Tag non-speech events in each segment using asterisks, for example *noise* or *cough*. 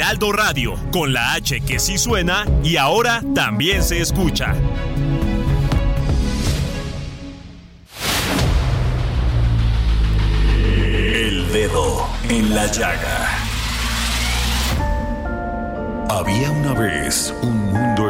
Heraldo Radio, con la H que sí suena y ahora también se escucha. El dedo en la llaga. Había una vez un mundo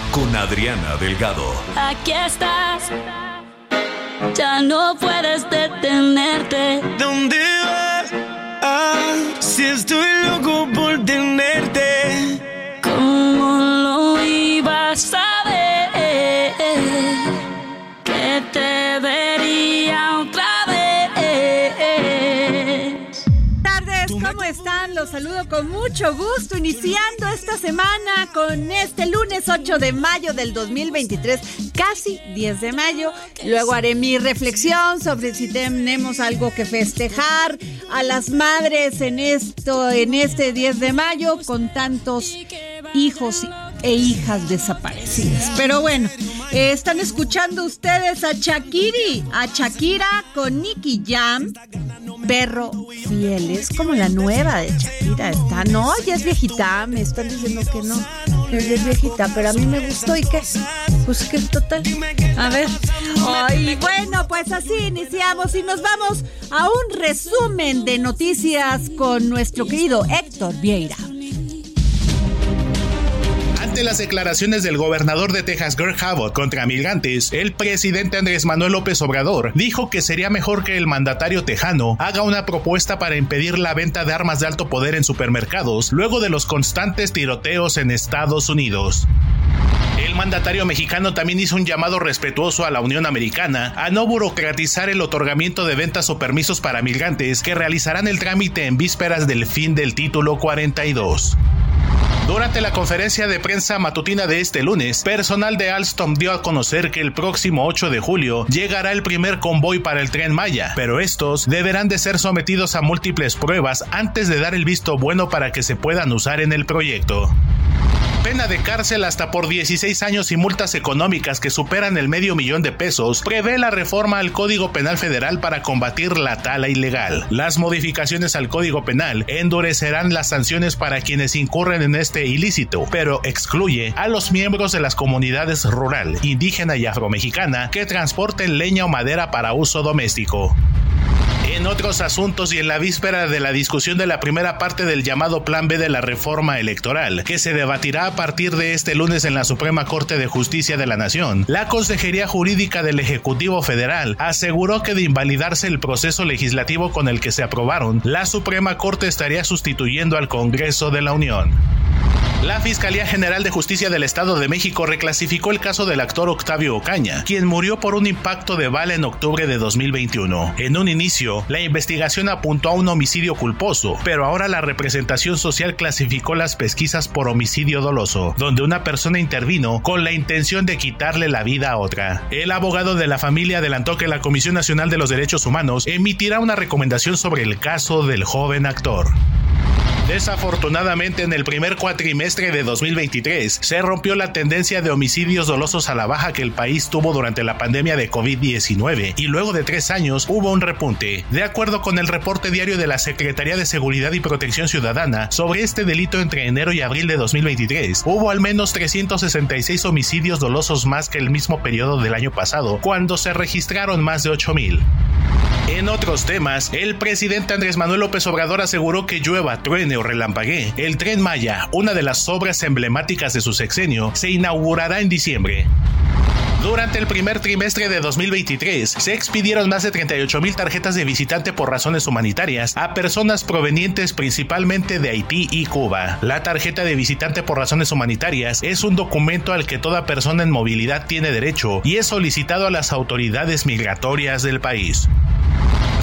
con Adriana Delgado. Aquí estás, ya no puedes detenerte. ¿Dónde vas? Ah, si estoy loco por tenerte. Están? Los saludo con mucho gusto, iniciando esta semana con este lunes 8 de mayo del 2023, casi 10 de mayo. Luego haré mi reflexión sobre si tenemos algo que festejar a las madres en esto, en este 10 de mayo, con tantos hijos e hijas desaparecidas. Pero bueno, están escuchando ustedes a Shakiri, a Shakira con Nicky Jam. Perro fiel, es como la nueva de Shakira, está, no, ya es viejita, me están diciendo que no, ella es viejita, pero a mí me gustó y qué, pues que total, a ver, ay, bueno, pues así iniciamos y nos vamos a un resumen de noticias con nuestro querido Héctor Vieira. Ante las declaraciones del gobernador de Texas, Greg Abbott, contra migrantes, el presidente Andrés Manuel López Obrador dijo que sería mejor que el mandatario tejano haga una propuesta para impedir la venta de armas de alto poder en supermercados luego de los constantes tiroteos en Estados Unidos. El mandatario mexicano también hizo un llamado respetuoso a la Unión Americana a no burocratizar el otorgamiento de ventas o permisos para migrantes que realizarán el trámite en vísperas del fin del título 42. Durante la conferencia de prensa matutina de este lunes, personal de Alstom dio a conocer que el próximo 8 de julio llegará el primer convoy para el tren Maya, pero estos deberán de ser sometidos a múltiples pruebas antes de dar el visto bueno para que se puedan usar en el proyecto. Pena de cárcel hasta por 16 años y multas económicas que superan el medio millón de pesos prevé la reforma al Código Penal Federal para combatir la tala ilegal. Las modificaciones al Código Penal endurecerán las sanciones para quienes incurren en este ilícito, pero excluye a los miembros de las comunidades rural, indígena y afromexicana que transporten leña o madera para uso doméstico. En otros asuntos y en la víspera de la discusión de la primera parte del llamado Plan B de la reforma electoral, que se debatirá a partir de este lunes en la Suprema Corte de Justicia de la Nación, la Consejería Jurídica del Ejecutivo Federal aseguró que de invalidarse el proceso legislativo con el que se aprobaron, la Suprema Corte estaría sustituyendo al Congreso de la Unión. La Fiscalía General de Justicia del Estado de México reclasificó el caso del actor Octavio Ocaña, quien murió por un impacto de bala en octubre de 2021. En un inicio, la investigación apuntó a un homicidio culposo, pero ahora la representación social clasificó las pesquisas por homicidio doloso, donde una persona intervino con la intención de quitarle la vida a otra. El abogado de la familia adelantó que la Comisión Nacional de los Derechos Humanos emitirá una recomendación sobre el caso del joven actor. Desafortunadamente, en el primer cuatrimestre de 2023 se rompió la tendencia de homicidios dolosos a la baja que el país tuvo durante la pandemia de COVID-19 y luego de tres años hubo un repunte. De acuerdo con el reporte diario de la Secretaría de Seguridad y Protección Ciudadana sobre este delito entre enero y abril de 2023, hubo al menos 366 homicidios dolosos más que el mismo periodo del año pasado, cuando se registraron más de 8000. En otros temas, el presidente Andrés Manuel López Obrador aseguró que llueva, truene o relampaguee, el tren Maya, una de las obras emblemáticas de su sexenio, se inaugurará en diciembre. Durante el primer trimestre de 2023, se expidieron más de 38 mil tarjetas de visitante por razones humanitarias a personas provenientes principalmente de Haití y Cuba. La tarjeta de visitante por razones humanitarias es un documento al que toda persona en movilidad tiene derecho y es solicitado a las autoridades migratorias del país.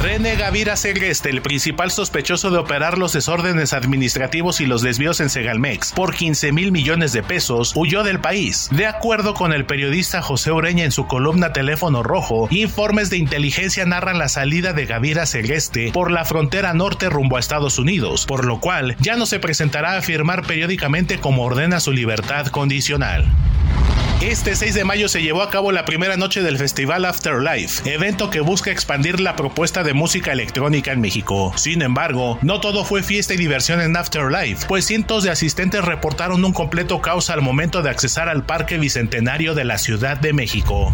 René Gavira Segreste, el principal sospechoso de operar los desórdenes administrativos y los desvíos en Segalmex por 15 mil millones de pesos, huyó del país. De acuerdo con el periodista José Ureña en su columna Teléfono Rojo, informes de inteligencia narran la salida de Gavira Segreste por la frontera norte rumbo a Estados Unidos, por lo cual ya no se presentará a firmar periódicamente como ordena su libertad condicional. Este 6 de mayo se llevó a cabo la primera noche del Festival Afterlife, evento que busca expandir la propuesta de música electrónica en México. Sin embargo, no todo fue fiesta y diversión en Afterlife, pues cientos de asistentes reportaron un completo caos al momento de accesar al Parque Bicentenario de la Ciudad de México.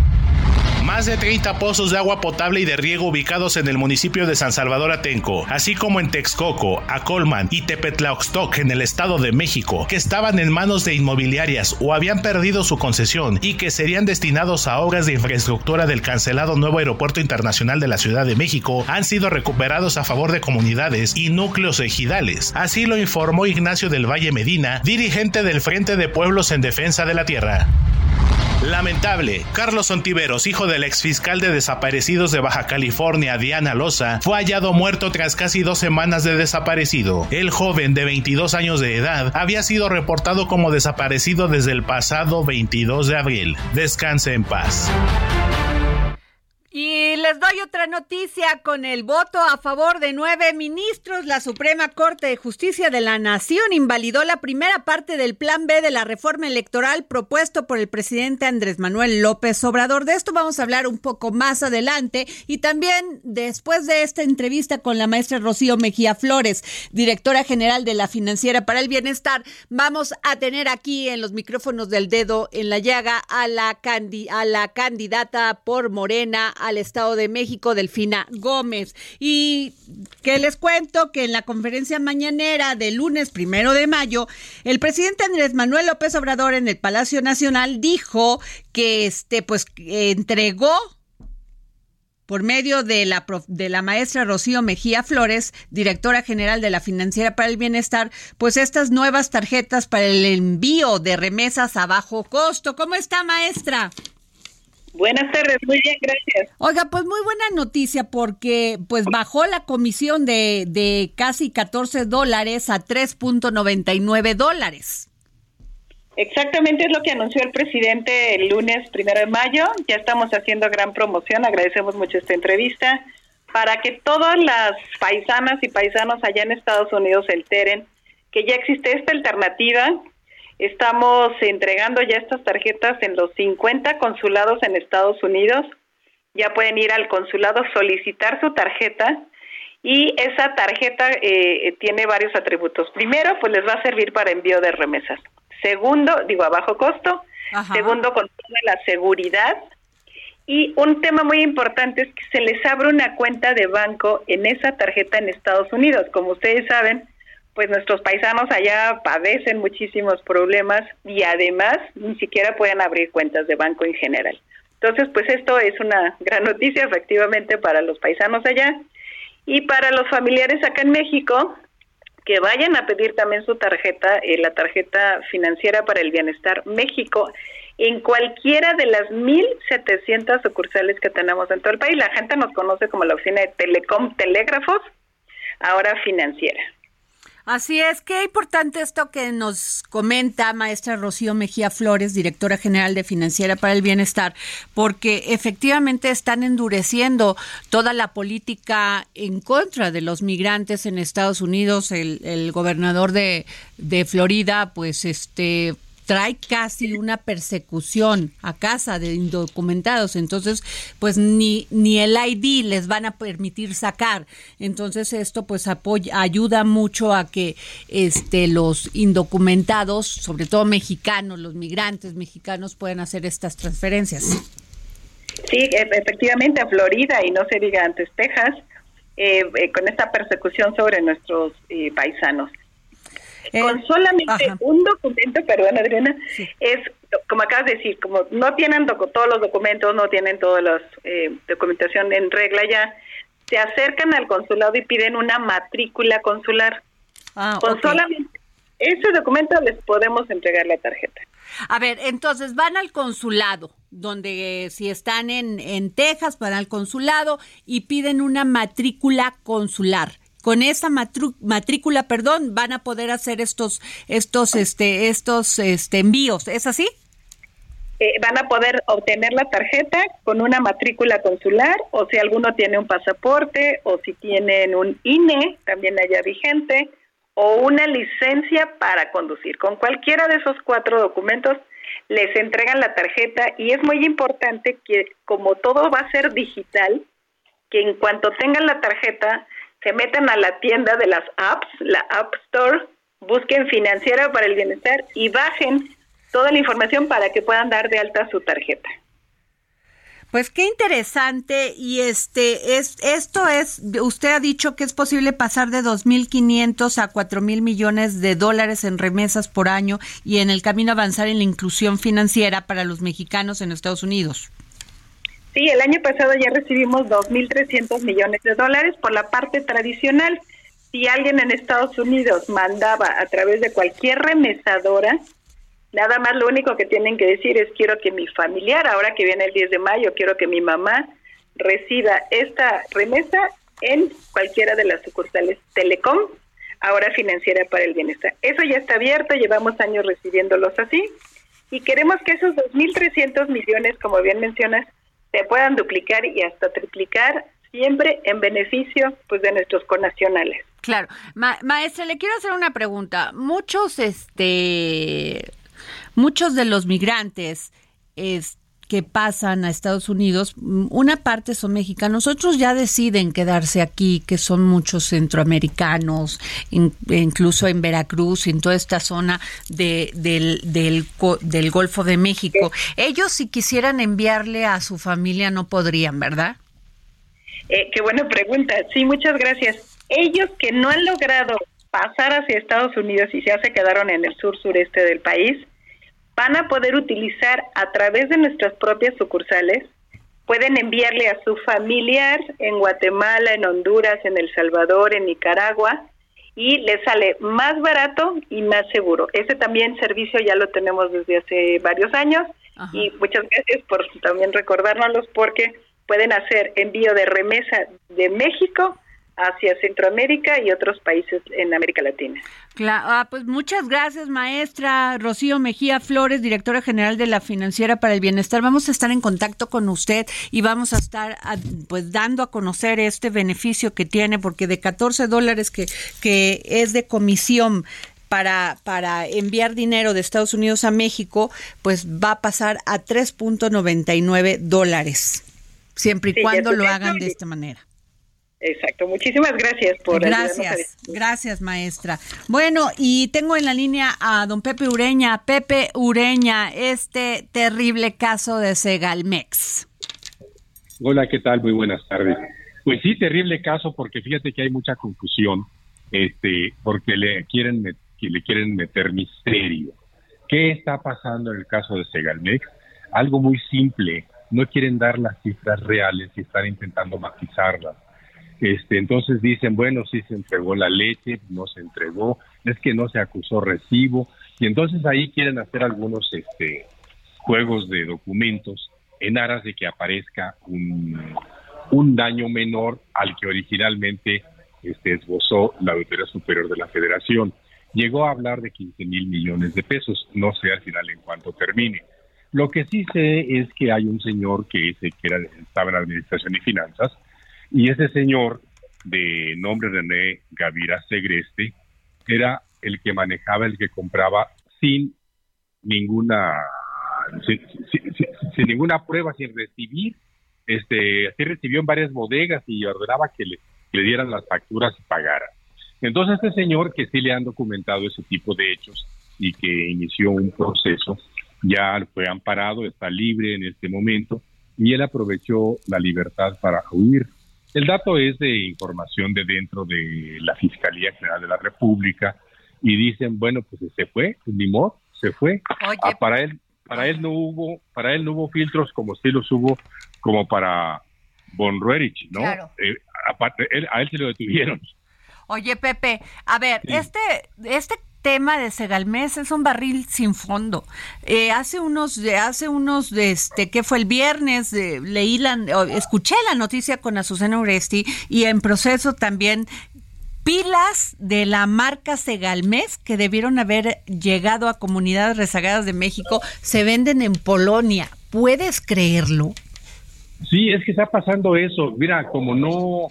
Más de 30 pozos de agua potable y de riego ubicados en el municipio de San Salvador Atenco, así como en Texcoco, Acolman y Tepetlaoxtoc en el Estado de México, que estaban en manos de inmobiliarias o habían perdido su concesión y que serían destinados a obras de infraestructura del cancelado nuevo aeropuerto internacional de la Ciudad de México, han sido recuperados a favor de comunidades y núcleos ejidales. Así lo informó Ignacio del Valle Medina, dirigente del Frente de Pueblos en Defensa de la Tierra. Lamentable, Carlos Ontiveros, hijo del exfiscal de desaparecidos de Baja California, Diana Loza, fue hallado muerto tras casi dos semanas de desaparecido. El joven de 22 años de edad había sido reportado como desaparecido desde el pasado 22 de abril. Descanse en paz. Y les doy otra noticia. Con el voto a favor de nueve ministros, la Suprema Corte de Justicia de la Nación invalidó la primera parte del Plan B de la reforma electoral propuesto por el presidente Andrés Manuel López Obrador. De esto vamos a hablar un poco más adelante y también después de esta entrevista con la maestra Rocío Mejía Flores, directora general de la Financiera para el Bienestar, vamos a tener aquí en los micrófonos del dedo en la llaga a la, a la candidata por Morena al Estado de México, Delfina Gómez. Y que les cuento que en la conferencia mañanera del lunes primero de mayo, el presidente Andrés Manuel López Obrador en el Palacio Nacional dijo que este, pues, entregó por medio de la, de la maestra Rocío Mejía Flores, directora general de la Financiera para el Bienestar, pues estas nuevas tarjetas para el envío de remesas a bajo costo. ¿Cómo está, maestra? Buenas tardes, muy bien, gracias. Oiga, pues muy buena noticia porque pues bajó la comisión de, de casi 14 dólares a 3.99 dólares. Exactamente es lo que anunció el presidente el lunes primero de mayo. Ya estamos haciendo gran promoción, agradecemos mucho esta entrevista, para que todas las paisanas y paisanos allá en Estados Unidos se enteren que ya existe esta alternativa Estamos entregando ya estas tarjetas en los 50 consulados en Estados Unidos. Ya pueden ir al consulado, solicitar su tarjeta y esa tarjeta eh, tiene varios atributos. Primero, pues les va a servir para envío de remesas. Segundo, digo, a bajo costo. Segundo, con toda la seguridad. Y un tema muy importante es que se les abre una cuenta de banco en esa tarjeta en Estados Unidos. Como ustedes saben, pues nuestros paisanos allá padecen muchísimos problemas y además ni siquiera pueden abrir cuentas de banco en general. Entonces, pues esto es una gran noticia efectivamente para los paisanos allá y para los familiares acá en México que vayan a pedir también su tarjeta, eh, la tarjeta financiera para el bienestar México en cualquiera de las 1.700 sucursales que tenemos en todo el país. La gente nos conoce como la oficina de Telecom Telégrafos, ahora financiera. Así es, qué importante esto que nos comenta maestra Rocío Mejía Flores, directora general de Financiera para el Bienestar, porque efectivamente están endureciendo toda la política en contra de los migrantes en Estados Unidos. El, el gobernador de, de Florida, pues este trae casi una persecución a casa de indocumentados, entonces pues ni ni el ID les van a permitir sacar. Entonces esto pues apoya, ayuda mucho a que este los indocumentados, sobre todo mexicanos, los migrantes mexicanos puedan hacer estas transferencias. Sí, e, efectivamente a Florida y no se diga antes Texas, eh, eh, con esta persecución sobre nuestros eh, paisanos. Con solamente un documento, perdón Adriana, es, como acabas de decir, como no tienen todos los documentos, no tienen toda la documentación en regla ya, se acercan al consulado y piden una matrícula consular. Ah, con solamente ese documento les podemos entregar la tarjeta. A ver, entonces van al consulado, donde si están en, en Texas, van al consulado y piden una matrícula consular. Con esa matrícula, perdón, van a poder hacer estos, estos, este, estos, este, envíos. ¿Es así? Eh, van a poder obtener la tarjeta con una matrícula consular o si alguno tiene un pasaporte o si tienen un INE también allá vigente o una licencia para conducir. Con cualquiera de esos cuatro documentos les entregan la tarjeta y es muy importante que como todo va a ser digital, que en cuanto tengan la tarjeta se metan a la tienda de las apps, la App Store, busquen financiera para el bienestar y bajen toda la información para que puedan dar de alta su tarjeta. Pues qué interesante y este es esto es usted ha dicho que es posible pasar de 2.500 a 4.000 millones de dólares en remesas por año y en el camino avanzar en la inclusión financiera para los mexicanos en Estados Unidos. Sí, el año pasado ya recibimos 2.300 millones de dólares por la parte tradicional. Si alguien en Estados Unidos mandaba a través de cualquier remesadora, Nada más lo único que tienen que decir es quiero que mi familiar, ahora que viene el 10 de mayo, quiero que mi mamá reciba esta remesa en cualquiera de las sucursales Telecom, ahora financiera para el bienestar. Eso ya está abierto, llevamos años recibiéndolos así y queremos que esos 2.300 millones, como bien mencionas, se puedan duplicar y hasta triplicar siempre en beneficio pues de nuestros connacionales. Claro. maestra, le quiero hacer una pregunta. Muchos este muchos de los migrantes que pasan a Estados Unidos, mm, una parte son mexicanos, otros ya deciden quedarse aquí, que son muchos centroamericanos, incluso en Veracruz, en toda esta zona de, del, del, Golfo de México. Ellos si quisieran enviarle a su familia no podrían, ¿verdad? Eh, qué buena pregunta. Sí, muchas gracias. Ellos que no han logrado pasar hacia Estados Unidos y ya se quedaron en el sur sureste del país, van a poder utilizar a través de nuestras propias sucursales, pueden enviarle a su familiar en Guatemala, en Honduras, en El Salvador, en Nicaragua, y les sale más barato y más seguro. Ese también servicio ya lo tenemos desde hace varios años y muchas gracias por también recordárnoslos porque pueden hacer envío de remesa de México hacia Centroamérica y otros países en América Latina. Claro, ah, pues muchas gracias, maestra Rocío Mejía Flores, directora general de la Financiera para el Bienestar. Vamos a estar en contacto con usted y vamos a estar ah, pues dando a conocer este beneficio que tiene, porque de 14 dólares que, que es de comisión para, para enviar dinero de Estados Unidos a México, pues va a pasar a 3.99 dólares, siempre y cuando lo hagan de esta manera. Exacto, muchísimas gracias por Gracias, gracias maestra. Bueno, y tengo en la línea a don Pepe Ureña. Pepe Ureña, este terrible caso de Segalmex. Hola, ¿qué tal? Muy buenas tardes. Pues sí, terrible caso porque fíjate que hay mucha confusión, este, porque le quieren le quieren meter misterio. ¿Qué está pasando en el caso de Segalmex? Algo muy simple, no quieren dar las cifras reales y están intentando matizarlas este, entonces dicen, bueno, sí se entregó la leche, no se entregó, es que no se acusó recibo, y entonces ahí quieren hacer algunos este, juegos de documentos en aras de que aparezca un, daño menor al que originalmente este, esbozó la Auditoría Superior de la Federación. Llegó a hablar de 15 mil millones de pesos, no sé al final en cuánto termine. Lo que sí sé es que hay un señor que, ese, que era, estaba en Administración y Finanzas, y ese señor, de nombre René Gavira Segreste, era el que manejaba, el que compraba sin ninguna sin, ninguna prueba, sin recibir, este, así recibió en varias bodegas y ordenaba que le, dieran las facturas y pagara. Entonces este señor que sí le han documentado ese tipo de hechos y que inició un proceso, ya fue amparado, está libre en este momento y él aprovechó la libertad para huir. El dato es de información de dentro de la Fiscalía General de la República y dicen, bueno, pues se fue, ni modo, se fue. Ah, para él para él no hubo para él no hubo filtros como si los hubo como para Von Ruerich, ¿no? Eh, aparte, a él se lo detuvieron. Oye, Pepe, a ver, este, este tema de Segalmés es un barril sin fondo. Eh, hace unos, hace unos, este, que fue el viernes, leí la, escuché la noticia con Azucena Uresti y en proceso también pilas de la marca Segalmés que debieron haber llegado a comunidades rezagadas de México se venden en Polonia. ¿Puedes creerlo? Sí, es que está pasando eso. Mira, como no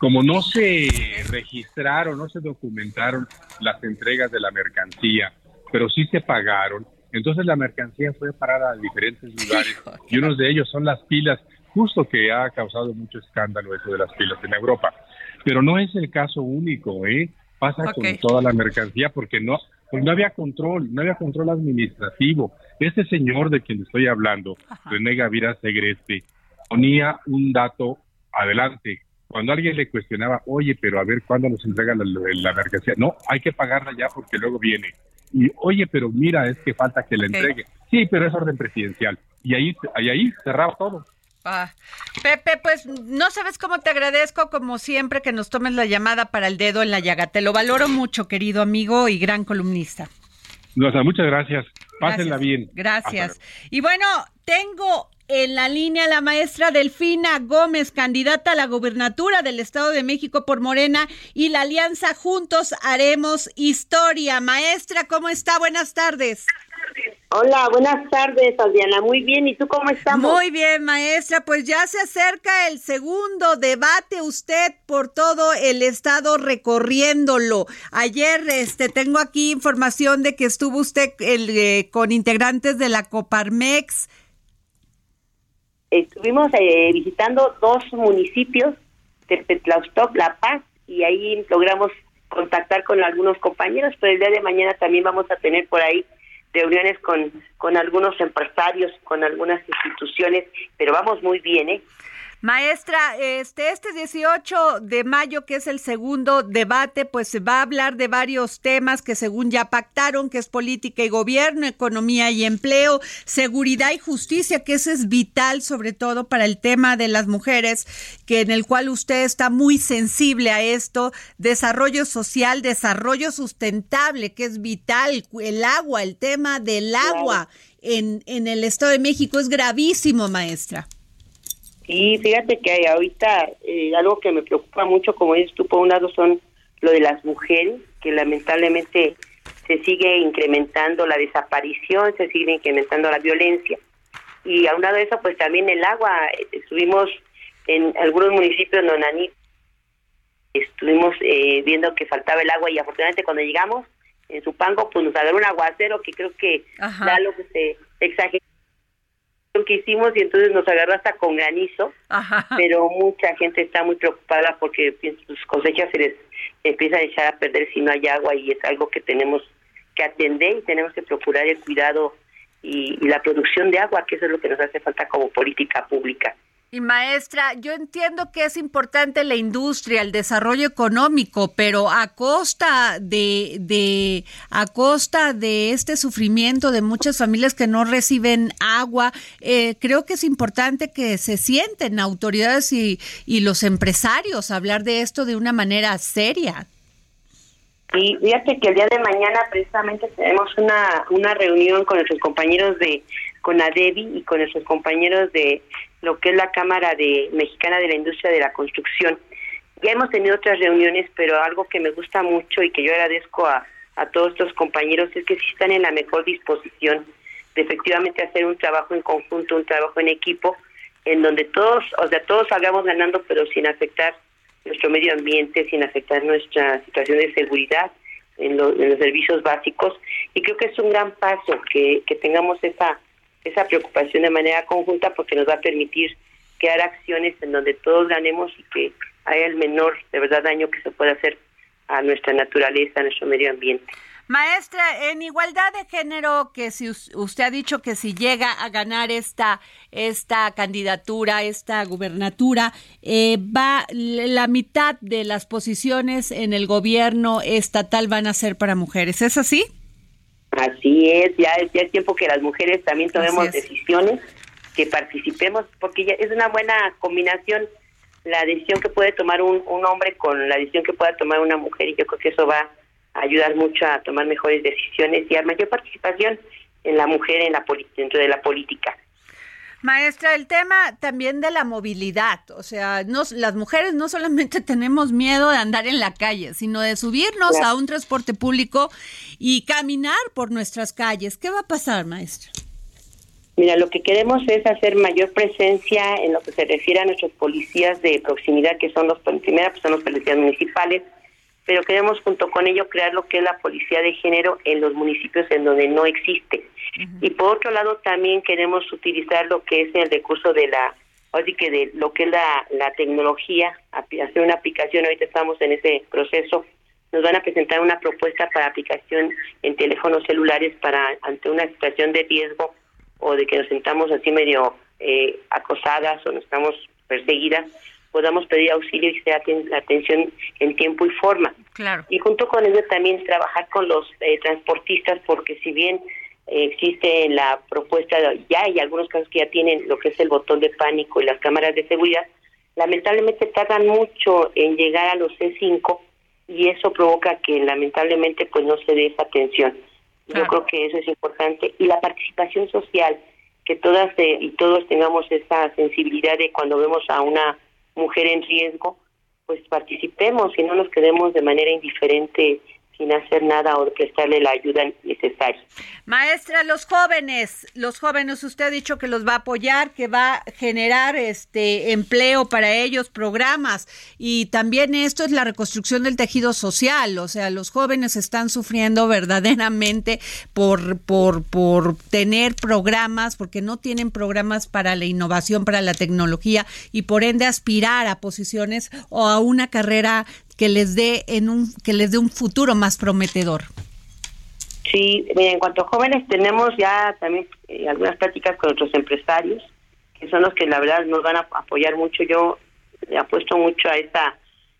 como no se registraron, no se documentaron las entregas de la mercancía, pero sí se pagaron, entonces la mercancía fue parada a diferentes *laughs* lugares y uno de ellos son las pilas, justo que ha causado mucho escándalo eso de las pilas en Europa. Pero no es el caso único, ¿eh? Pasa con toda la mercancía porque no, pues no había control, no había control administrativo. Este señor de quien estoy hablando, René Gavira Segreste, ponía un dato adelante cuando alguien le cuestionaba, oye, pero a ver cuándo nos entregan la, mercancía, no, hay que pagarla ya porque luego viene. Y oye, pero mira, es que falta que la entregue. Sí, pero es orden presidencial. Y ahí, ahí, ahí cerraba todo. Ah, Pepe, pues no sabes cómo te agradezco, como siempre, que nos tomes la llamada para el dedo en la llaga. Te lo valoro mucho, querido amigo y gran columnista. No, muchas gracias. Pásenla bien. Gracias. Y bueno, tengo en la línea la maestra Delfina Gómez, candidata a la gobernatura del Estado de México por Morena y la Alianza Juntos Haremos Historia. Maestra, ¿cómo está? Buenas tardes. Hola, buenas tardes, Adriana. Muy bien, ¿y tú cómo estás? Muy bien, maestra. Pues ya se acerca el segundo debate usted por todo el estado recorriéndolo. Ayer este tengo aquí información de que estuvo usted eh, con integrantes de la Coparmex estuvimos eh, visitando dos municipios de Petlaustoc, La Paz, y ahí logramos contactar con algunos compañeros, pero el día de mañana también vamos a tener por ahí reuniones con, con algunos empresarios, con algunas instituciones, pero vamos muy bien, ¿eh? Maestra, este, este 18 de mayo, que es el segundo debate, pues se va a hablar de varios temas que según ya pactaron, que es política y gobierno, economía y empleo, seguridad y justicia, que eso es vital sobre todo para el tema de las mujeres, que en el cual usted está muy sensible a esto, desarrollo social, desarrollo sustentable, que es vital, el agua, el tema del agua en, en el Estado de México. Es gravísimo, maestra. Y fíjate que ahorita eh, algo que me preocupa mucho, como dices tú, por un lado son lo de las mujeres, que lamentablemente se sigue incrementando la desaparición, se sigue incrementando la violencia. Y a un lado de eso, pues también el agua. Estuvimos en algunos municipios Nonaní, estuvimos eh, viendo que faltaba el agua y afortunadamente cuando llegamos en Supango, pues nos agarró un aguacero que creo que da lo que se exagera que hicimos y entonces nos agarró hasta con granizo, pero mucha gente está muy preocupada porque sus cosechas se les empiezan a echar a perder si no hay agua y es algo que tenemos que atender y tenemos que procurar el cuidado y la producción de agua, que eso es lo que nos hace falta como política pública. Y maestra, yo entiendo que es importante la industria, el desarrollo económico, pero a costa de, de, a costa de este sufrimiento de muchas familias que no reciben agua, eh, creo que es importante que se sienten autoridades y, y los empresarios a hablar de esto de una manera seria. Y fíjate que el día de mañana precisamente tenemos una, una reunión con nuestros compañeros de CONADEBI y con nuestros compañeros de lo que es la Cámara de Mexicana de la Industria de la Construcción. Ya hemos tenido otras reuniones, pero algo que me gusta mucho y que yo agradezco a, todos estos compañeros es que sí están en la mejor disposición de efectivamente hacer un trabajo en conjunto, un trabajo en equipo, en donde todos, o sea, todos salgamos ganando, pero sin afectar nuestro medio ambiente, sin afectar nuestra situación de seguridad en, en los servicios básicos. Y creo que es un gran paso que, que tengamos esa esa preocupación de manera conjunta porque nos va a permitir crear acciones en donde todos ganemos y que haya el menor de verdad daño que se pueda hacer a nuestra naturaleza, a nuestro medio ambiente. Maestra, en igualdad de género, que si usted ha dicho que si llega a ganar esta, esta candidatura, esta gubernatura, eh, va la mitad de las posiciones en el gobierno estatal van a ser para mujeres. ¿Es así? Así es, ya es, ya es tiempo que las mujeres también tomemos decisiones, que participemos, porque ya es una buena combinación la decisión que puede tomar un, un hombre con la decisión que pueda tomar una mujer y yo creo que eso va ayudar mucho a tomar mejores decisiones y a mayor participación en la mujer en la dentro de la política. Maestra, el tema también de la movilidad, o sea, las mujeres no solamente *laughs* tenemos miedo de andar en la calle, sino de subirnos a un transporte público y caminar por nuestras calles. ¿Qué va a pasar, maestra? Mira, lo que queremos es hacer mayor presencia en lo que se refiere a nuestros policías de proximidad, que son los, primera, pues son los policías municipales, pero queremos junto con ello crear lo que es la policía de género en los municipios en donde no existe. Y por otro lado también queremos utilizar lo que es el recurso de la, así que de lo que es la, la tecnología, hacer una aplicación, ahorita estamos en ese proceso, nos van a presentar una propuesta para aplicación en teléfonos celulares para ante una situación de riesgo o de que nos sentamos así medio eh, acosadas o nos estamos perseguidas, podamos pedir auxilio y sea la atención en tiempo y forma. Claro. Y junto con ello también trabajar con los eh, transportistas, porque si bien existe la propuesta, ya hay algunos casos que ya tienen lo que es el botón de pánico y las cámaras de seguridad, lamentablemente tardan mucho en llegar a los C5 y eso provoca que lamentablemente pues no se dé esa atención. Yo creo que eso es importante. Y la participación social, que todas eh, y todos tengamos esa sensibilidad de cuando vemos a una mujer en riesgo, pues participemos y no nos quedemos de manera indiferente sin hacer nada o la ayuda necesaria. Maestra, los jóvenes, los jóvenes, usted ha dicho que los va a apoyar, que va a generar este empleo para ellos, programas y también esto es la reconstrucción del tejido social, o sea, los jóvenes están sufriendo verdaderamente por por por tener programas porque no tienen programas para la innovación, para la tecnología y por ende aspirar a posiciones o a una carrera que les dé en un que les dé un futuro más prometedor. Sí, en cuanto a jóvenes tenemos ya también eh, algunas prácticas con otros empresarios, que son los que la verdad nos van a apoyar mucho. Yo apuesto mucho a esa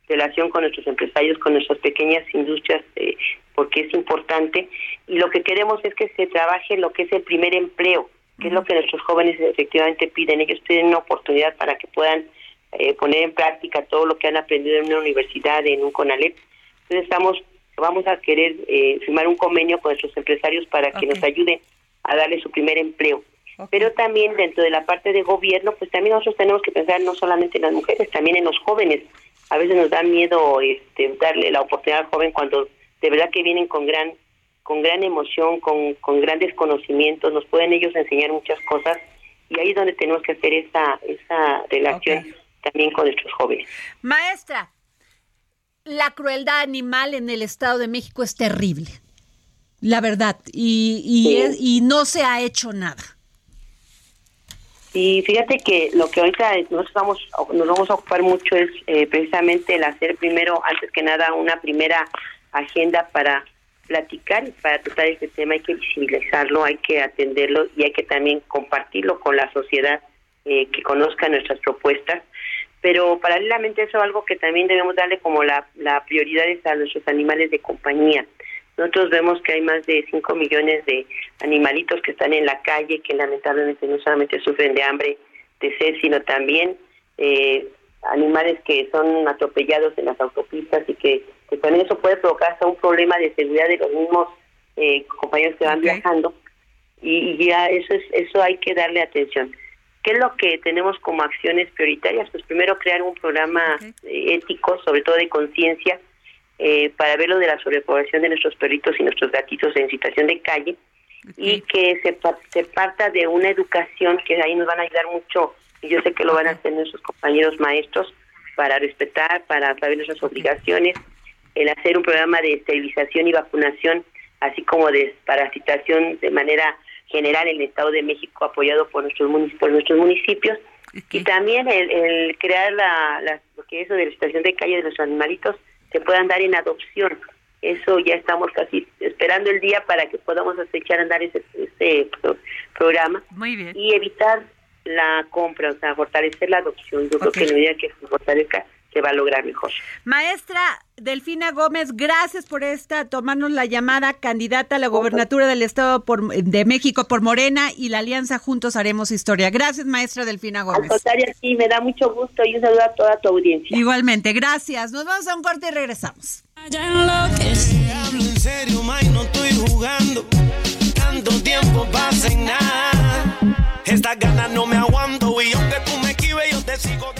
relación con nuestros empresarios, con nuestras pequeñas industrias, eh, porque es importante. Y lo que queremos es que se trabaje lo que es el primer empleo, que es lo que nuestros jóvenes efectivamente piden. Ellos piden una oportunidad para que puedan eh, poner en práctica todo lo que han aprendido en una universidad, en un CONALEP. Entonces estamos, vamos a querer eh, firmar un convenio con nuestros empresarios para que nos ayuden a darle su primer empleo. Pero también dentro de la parte de gobierno, pues también nosotros tenemos que pensar no solamente en las mujeres, también en los jóvenes. A veces nos da miedo este, darle la oportunidad al joven cuando de verdad que vienen con gran con gran emoción, con, con grandes conocimientos, nos pueden ellos enseñar muchas cosas y ahí es donde tenemos que hacer esa esa relación también con nuestros jóvenes. Maestra, la crueldad animal en el Estado de México es terrible, la verdad, y, y, y no se ha hecho nada. Y fíjate que lo que ahorita nos vamos, nos vamos a ocupar mucho es eh, precisamente el hacer primero, antes que nada, una primera agenda para platicar y para tratar este tema. Hay que visibilizarlo, hay que atenderlo y hay que también compartirlo con la sociedad eh, que conozca nuestras propuestas pero paralelamente eso es algo que también debemos darle como la, la prioridad es a nuestros animales de compañía. Nosotros vemos que hay más de 5 millones de animalitos que están en la calle, que lamentablemente no solamente sufren de hambre, de sed, sino también eh, animales que son atropellados en las autopistas y que, también eso puede provocar hasta un problema de seguridad de los mismos eh, compañeros que van viajando. Y, y ya eso, es, eso hay que darle atención. ¿Qué es lo que tenemos como acciones prioritarias? Pues primero crear un programa ético, sobre todo de conciencia, eh, para ver lo de la sobrepoblación de nuestros perritos y nuestros gatitos en situación de calle y que se, se parta de una educación que ahí nos van a ayudar mucho y yo sé que lo van a hacer nuestros compañeros maestros para respetar, para saber nuestras obligaciones, el hacer un programa de esterilización y vacunación, así como de parasitación de manera general en el Estado de México apoyado por nuestros, por nuestros municipios y también el, crear la, lo que eso de la situación de calle de los animalitos se puedan dar en adopción Eso ya estamos casi esperando el día para que podamos echar a andar ese, ese programa. Muy bien. Y evitar la compra, o sea, fortalecer la adopción. Yo creo que la medida que se fortalezca, se va a lograr mejor. Maestra Delfina Gómez, gracias por esta, tomarnos la llamada candidata a la gobernatura del Estado por, de México por Morena y la Alianza Juntos Haremos Historia. Gracias, maestra Delfina Gómez. Al sí, me da mucho gusto y un saludo a toda tu audiencia. Igualmente, gracias. Nos vamos a un corte y regresamos. Hablo en serio, May, no estoy jugando. Tanto tiempo pasa en nada. Estas ganas no me aguanto y aunque tú me esquives, yo te sigo.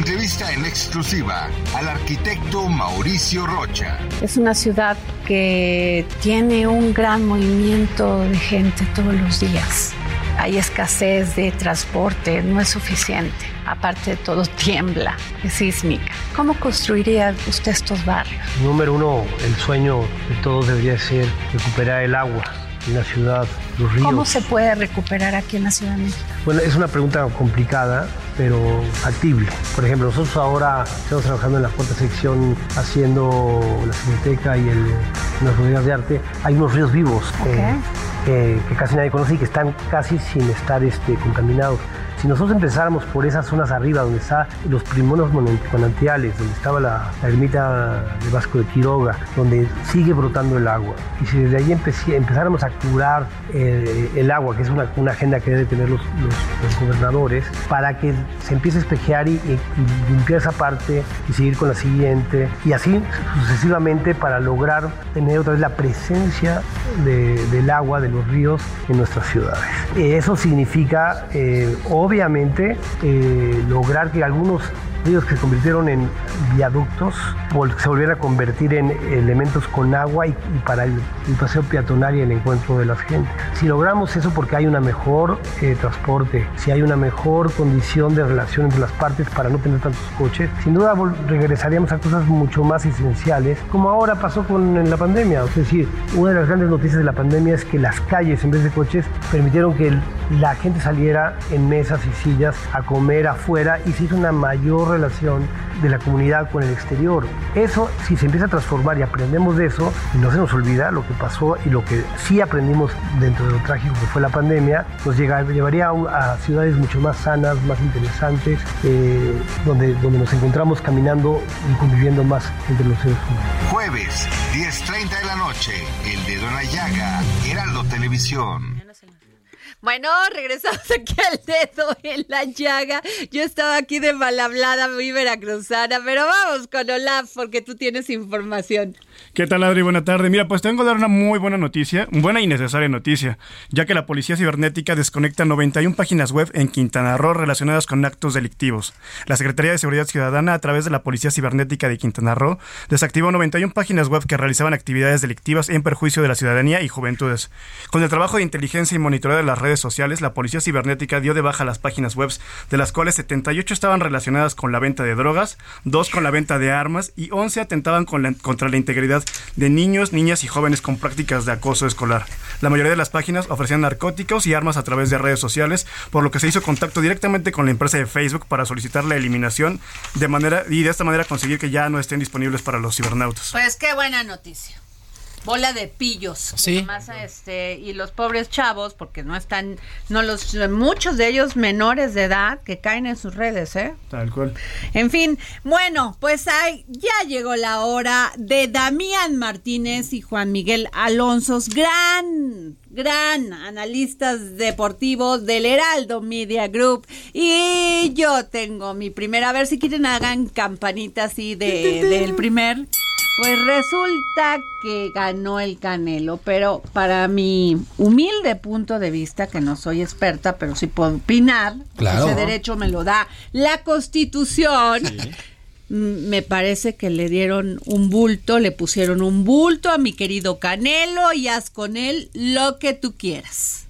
entrevista en exclusiva al arquitecto Mauricio Rocha. Es una ciudad que tiene un gran movimiento de gente todos los días. Hay escasez de transporte, no es suficiente. Aparte de todo, *laughs* tiembla, es sísmica. ¿Cómo construiría usted estos barrios? Número uno, el sueño de todos debería ser recuperar el agua en la ciudad, los ríos. ¿Cómo se puede recuperar aquí en la Ciudad de México? Bueno, es una pregunta complicada, pero factible. Por ejemplo, nosotros ahora estamos trabajando en la cuarta sección haciendo la Cineteca y el, las bodegas de arte. Hay unos ríos vivos eh, que, que casi nadie conoce y que están casi sin estar este, contaminados. Si nosotros empezáramos por esas zonas arriba, donde están los primos manantiales, donde estaba la, ermita de Vasco de Quiroga, donde sigue brotando el agua, y si desde ahí empezáramos a curar eh, el agua, que es una, una, agenda que deben tener los, los, gobernadores, para que se empiece a espejear y, limpiar esa parte y seguir con la siguiente, y así sucesivamente para lograr tener otra vez la presencia de, del agua, de los ríos en nuestras ciudades. Eso significa, eh, obviamente eh, lograr que algunos ríos que se convirtieron en viaductos se volvieran a convertir en elementos con agua y, para el, paseo peatonal y el encuentro de las gentes. Si logramos eso porque hay una mejor eh, transporte, si hay una mejor condición de relación entre las partes para no tener tantos coches, sin duda regresaríamos a cosas mucho más esenciales, como ahora pasó con la pandemia. Es decir, una de las grandes noticias de la pandemia es que las calles en vez de coches permitieron que la gente saliera en mesas y sillas a comer afuera y se hizo una mayor relación de la comunidad con el exterior. Eso, si se empieza a transformar y aprendemos de eso, no se nos olvida lo que pasó y lo que sí aprendimos dentro de lo trágico que fue la pandemia, nos llega, llevaría a, ciudades mucho más sanas, más interesantes, eh, donde, donde nos encontramos caminando y conviviendo más entre los seres humanos. Jueves, 10.30 de la noche, El Dedo en la Llaga, Heraldo Televisión. Bueno, regresamos *laughs* aquí al dedo en la llaga. Yo estaba aquí de mal hablada, muy veracruzana, pero vamos con Olaf porque tú tienes información. ¿Qué tal, Adri? Buena tarde. Mira, pues tengo que dar una muy buena noticia, buena y necesaria noticia, ya que la Policía Cibernética desconecta 91 páginas web en Quintana Roo relacionadas con actos delictivos. La Secretaría de Seguridad Ciudadana, a través de la Policía Cibernética de Quintana Roo, desactivó 91 páginas web que realizaban actividades delictivas en perjuicio de la ciudadanía y juventudes. Con el trabajo de inteligencia y monitoreo de las redes sociales, la Policía Cibernética dio de baja las páginas web, de las cuales 78 estaban relacionadas con la venta de drogas, 2 con la venta de armas y 11 atentaban contra la integridad de niños, niñas y jóvenes con prácticas de acoso escolar. La mayoría de las páginas ofrecían narcóticos y armas a través de redes sociales, por lo que se hizo contacto directamente con la empresa de Facebook para solicitar la eliminación de manera y de esta manera conseguir que ya no estén disponibles para los cibernautas. Pues qué buena noticia bola de pillos. Sí. este, y los pobres chavos, porque no están, no los, muchos de ellos menores de edad que caen en sus redes, ¿eh? Tal cual. En fin, bueno, pues ahí ya llegó la hora de Damián Martínez y Juan Miguel Alonso, gran, gran analistas deportivos del Heraldo Media Group. Y yo tengo mi primera, a ver si quieren hagan campanitas así de, del primer. Pues resulta que ganó el Canelo, pero para mi humilde punto de vista, que no soy experta, pero sí puedo opinar, ese derecho me lo da la Constitución. Me parece que le dieron un bulto, le pusieron un bulto a mi querido Canelo y haz con él lo que tú quieras.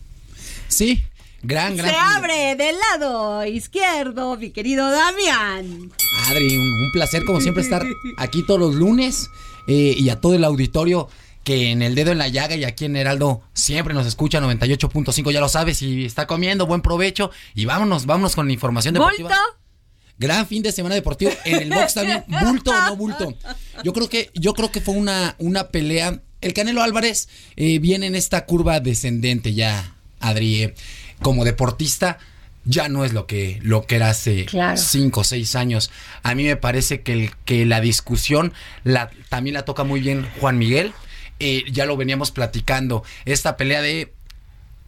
Sí, Gran, gran. Se abre del lado izquierdo, mi querido Damián. Adri, un, placer como siempre estar aquí todos los lunes eh, y a todo el auditorio que en el dedo en la llaga y aquí en Heraldo siempre nos escucha 98.5, ya lo sabes, y está comiendo, buen provecho y vámonos, vámonos con la información deportiva. ¿Bulto? Gran fin de semana deportivo en el box también, *laughs* bulto o no bulto. Yo creo que yo creo que fue una una pelea el Canelo Álvarez eh, viene en esta curva descendente ya, Adri. Como deportista ya no es lo que, lo que era hace cinco o seis años. A mí me parece que, el, que la discusión la, también la toca muy bien Juan Miguel. Eh, ya lo veníamos platicando. Esta pelea de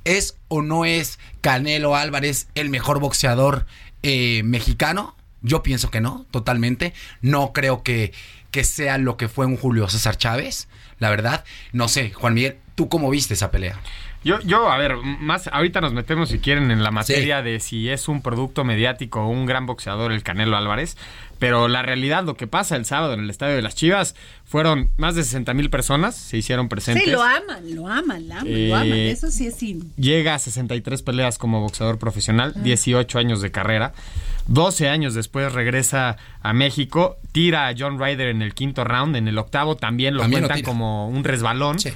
¿es o no es Canelo Álvarez el mejor boxeador eh, mexicano? Yo pienso que no, totalmente. No creo que, que sea lo que fue un Julio César Chávez, la verdad. No sé, Juan Miguel, ¿tú cómo viste esa pelea? Yo, yo, a ver, más ahorita nos metemos si quieren en la materia de si es un producto mediático o un gran boxeador el Canelo Álvarez, pero la realidad, lo que pasa el sábado en el Estadio de las Chivas, fueron más de 60 mil personas, se hicieron presentes. Sí, lo aman, lo aman, lo aman, lo aman. Eh, eso sí es sin... Llega a 63 peleas como boxeador profesional, 18 años de carrera. 12 años después regresa a México, tira a John Ryder en el quinto round, en el octavo también lo cuentan como un resbalón. Sí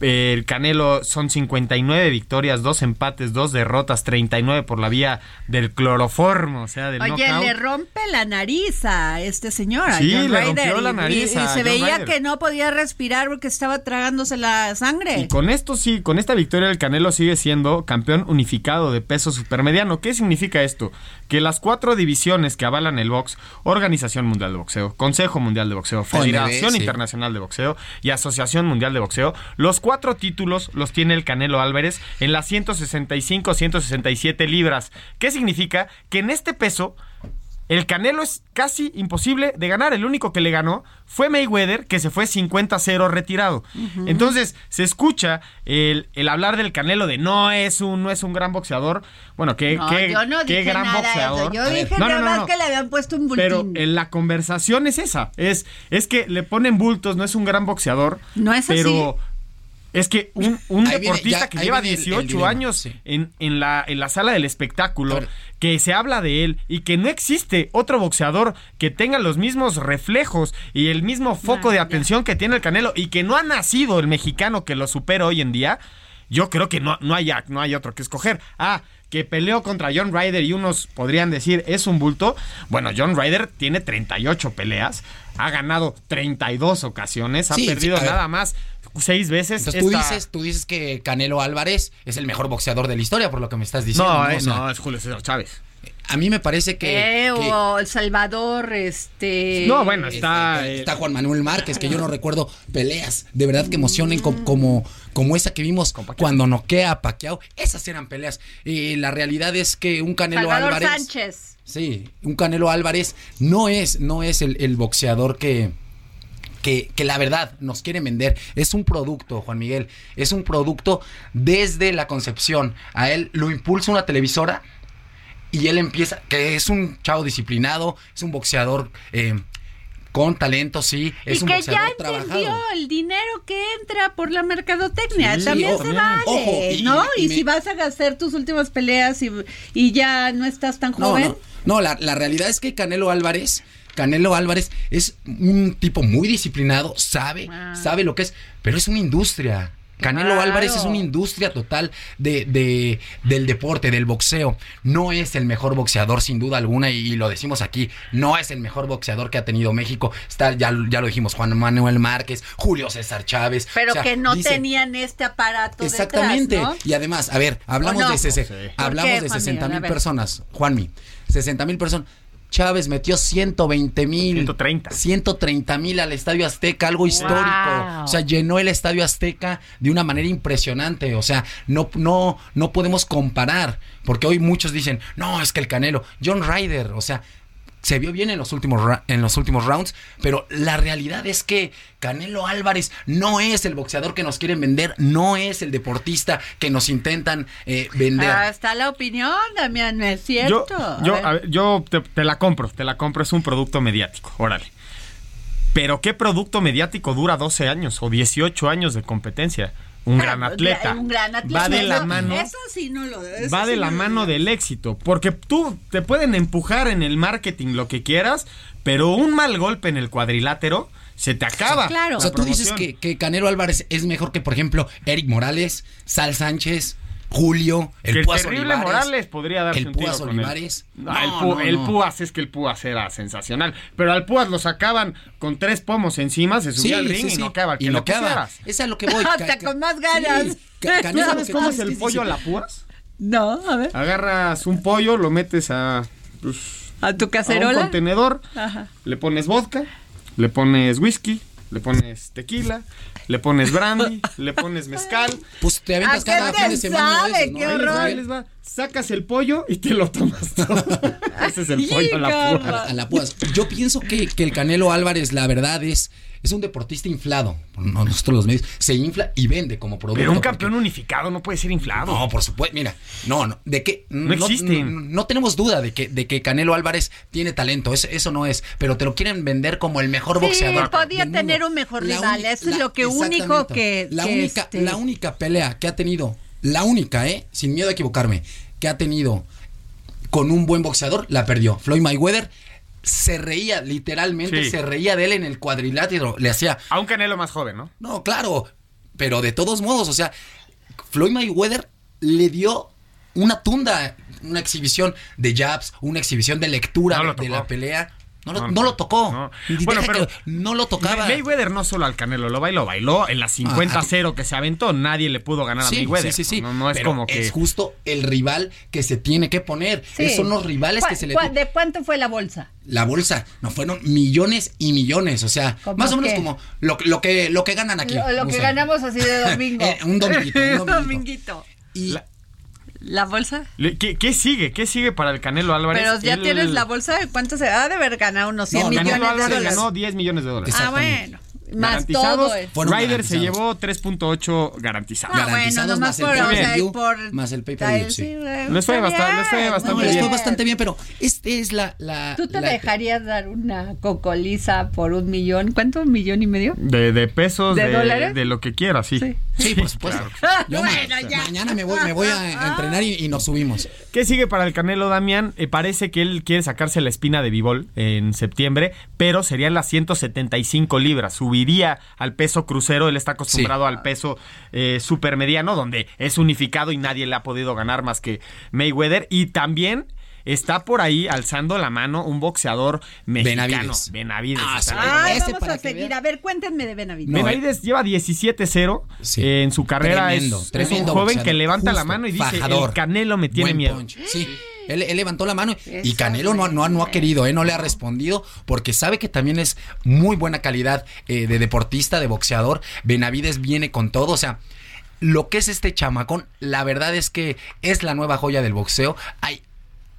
el Canelo son 59 victorias, dos empates, dos derrotas, 39 por la vía del cloroformo, o sea, del Oye, le rompe la nariz a este señor, sí, le rompió la nariz y, se veía que no podía respirar porque estaba tragándose la sangre. Y con esto sí, con esta victoria el Canelo sigue siendo campeón unificado de peso supermediano. ¿Qué significa esto? Que las cuatro divisiones que avalan el box, Organización Mundial de Boxeo, Consejo Mundial de Boxeo, Federación Internacional de Boxeo y Asociación Mundial de Boxeo, los cuatro títulos los tiene el Canelo Álvarez en las 165, 167 libras. ¿Qué significa? Que en este peso el Canelo es casi imposible de ganar. El único que le ganó fue Mayweather, que se fue 50-0 retirado. Entonces, se escucha el, hablar del Canelo de no es un, no es un gran boxeador. Bueno, qué, gran boxeador. Yo dije no, que le habían puesto un bultín. Pero en la conversación es esa. Es, es que le ponen bultos, no es un gran boxeador. No es pero, es que un, un deportista que lleva 18 años en, en, la, en la sala del espectáculo, que se habla de él y que no existe otro boxeador que tenga los mismos reflejos y el mismo foco de atención que tiene el Canelo y que no ha nacido el mexicano que lo supera hoy en día, yo creo que no, no, hay, no hay otro que escoger. Ah, que peleó contra John Ryder y unos podrían decir es un bulto. Bueno, John Ryder tiene 38 peleas, ha ganado 32 ocasiones, ha perdido nada más seis veces. Entonces tú, dices, tú dices que Canelo Álvarez es el mejor boxeador de la historia, por lo que me estás diciendo. No, eh, no, es Julio César Chávez. A mí me parece que, eh, o El Salvador, este. No, bueno, está. Este, está Juan Manuel Márquez, que yo no recuerdo peleas de verdad que emocionen como, como, esa que vimos cuando noquea a Pacquiao. Esas eran peleas. Y la realidad es que un Canelo Salvador Álvarez. Sánchez. Sí, un Canelo Álvarez no es, no es el, el boxeador que que, que la verdad nos quieren vender. Es un producto, Juan Miguel. Es un producto desde la concepción. A él lo impulsa una televisora y él empieza, que es un chavo disciplinado, es un boxeador eh, con talento, sí, es y un que ya boxeador entendió trabajado. el dinero que entra por la mercadotecnia. Sí, También se vale, ojo, y- ¿no? y Y, me- si vas a hacer tus últimas peleas y, y ya no estás tan No, joven. no, no la, la realidad es que Canelo Álvarez, Canelo Álvarez es un tipo muy disciplinado, sabe, Ah. sabe lo que es, pero es una industria. Canelo Claro. Álvarez es una industria total de, de- del deporte, del boxeo. No es el mejor boxeador, sin duda alguna, y, lo decimos aquí. No es el mejor boxeador que ha tenido México. Está, ya, ya lo dijimos, Juan Manuel Márquez, Julio César Chávez. Pero O sea, que no dice- tenían este aparato Exactamente. detrás, ¿no? Y además, a ver, hablamos de, hablamos ¿Por qué, de Juan 60 Miguel? A mil personas. Juanmi, 60 mil personas. Chávez metió 120 mil. 130. 130 mil al Estadio Azteca, algo histórico. Wow. O sea, llenó el Estadio Azteca de una manera impresionante. O sea, no, no, no podemos comparar. Porque hoy muchos dicen, no, es que el Canelo, John Ryder, o sea, se vio bien en los últimos en los últimos rounds, pero la realidad es que Canelo Álvarez no es el boxeador que nos quieren vender, no es el deportista que nos intentan eh, vender. Ah, está la opinión, Damián, ¿no es Yo, cierto? A yo, ver. a ver, yo te, te la compro, te la compro, es un producto mediático, órale. Pero ¿qué producto mediático dura 12 años o 18 años de competencia? Un gran atleta. Un gran atleta. Va de la mano. Eso sí no lo eso Va de sí la no mano del éxito, porque tú te pueden empujar en el marketing lo que quieras, pero un mal golpe en el cuadrilátero se te acaba. O sea, tú dices que, que Canelo Álvarez es mejor que, por ejemplo, Eric Morales, Sal Sánchez, Julio, el que el Púas terrible Olivares. Morales podría darse el un tiro Púas con Olivares. él. No, el, no, el. Púas es que el Púas era sensacional, pero al Púas lo sacaban con tres pomos encima, se subía Sí, al ring sí, y sí. no quedaba. Y noqueaba. Es a lo que voy. *laughs* Hasta con más ganas. Canelo ¿Sabes que cómo tú es el pollo a la Púas? No, a ver. Agarras un pollo, lo metes a... pues, ¿A tu a un cacerola? contenedor, Ajá. le pones vodka, le pones whisky, le pones tequila, le pones brandy, le pones mezcal. Pues te avientas ¿A qué cada fin de semana sabe? de esos, ¿no? ¡Qué horror! ahí les va. Sacas el pollo y te lo tomas todo. Ese es el pollo a la Híjole. púa. a la Púas. Yo pienso que, que el Canelo Álvarez, la verdad es, es un deportista inflado. No, Nosotros los medios se infla y vende como producto. Pero un porque- campeón unificado no puede ser inflado. No, por supuesto. Mira, no, no, de que No existen. No, no tenemos duda de que, de que Canelo Álvarez tiene talento. Eso, eso no es. Pero te lo quieren vender como el mejor Sí, boxeador. podía tener un mejor La rival. uni- Eso es lo que único que. La que, única, este, la única pelea que ha tenido, la única, ¿eh? Sin miedo a equivocarme, que ha tenido con un buen boxeador, la perdió. Floyd Mayweather se reía, literalmente Sí. se reía de él en el cuadrilátero. Le hacía, A un Canelo más joven, ¿no? no, claro, pero de todos modos, o sea, Floyd Mayweather le dio una tunda, una exhibición de jabs, una exhibición de lectura No de, la pelea. No lo, No, no lo tocó. no. Bueno, pero- no lo tocaba. May- Mayweather no solo al Canelo lo bailó, bailó en la 50-0 que se aventó. Nadie le pudo ganar Sí, a Mayweather. sí, sí, sí. No, no es Pero como que. Es justo el rival que se tiene que poner. sí. Esos son los rivales que ¿Cuá- se le ¿De cuánto fue la bolsa? La bolsa, no fueron millones y millones. O sea, ¿Cómo más o menos qué? como lo, lo que, lo que ganan aquí. Lo, lo que ganamos así de domingo. *laughs* Eh, un dominguito, *laughs* un dominguito. dominguito. Y La- ¿La bolsa? ¿Qué, qué sigue? ¿Qué sigue para el Canelo Álvarez? Pero ya Él- tienes la bolsa. ¿Cuánto se ha de haber ganado? Unos 100 No, millones Canelo de Álvarez dólares. ganó 10 millones de dólares. Ah, bueno. Más todo. el- Ryder se llevó 3.8 garantizados. Ah, bueno, nomás más el por, o sea, pay-per-view, y por... más el pay-per-view, Ay, sí. Les fue está bastante- bien, les fue bastante muy les fue bien. bastante bien, pero esta es la... la ¿Tú te la- dejarías dar una cocoliza por un millón? ¿Cuánto? ¿Un millón y medio? De, de pesos, ¿De de, dólares? de lo que quieras, sí. Sí. Sí, por supuesto. *laughs* Yo ma- Bueno, ya. mañana me voy, me voy a, *laughs* entrenar y, y nos subimos. ¿Qué sigue para el Canelo Damián? Eh, parece que él quiere sacarse la espina de Bivol en septiembre, pero serían las 175 libras. Subiría al peso crucero. Él está acostumbrado al peso eh, supermediano, donde es unificado y nadie le ha podido ganar más que Mayweather. Y también está por ahí alzando la mano un boxeador mexicano. Benavides. Benavides. Ah, está sí. ahí. Ay, ese vamos para a seguir. A ver, cuéntenme de Benavides. No, Benavides lleva 17-0 Sí. eh, en su carrera. Tremendo, es, es un joven boxeador. que levanta la mano y dice, fajador. el Canelo me tiene Buen miedo. punch. Sí. Él, él levantó la mano y Canelo no, no, no ha querido, ¿eh? no le ha respondido porque sabe que también es muy buena calidad eh, de deportista, de boxeador. Benavides viene con todo, o sea, lo que es este chamacón, la verdad es que es la nueva joya del boxeo. Hay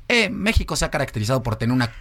Eh, México se ha caracterizado por tener una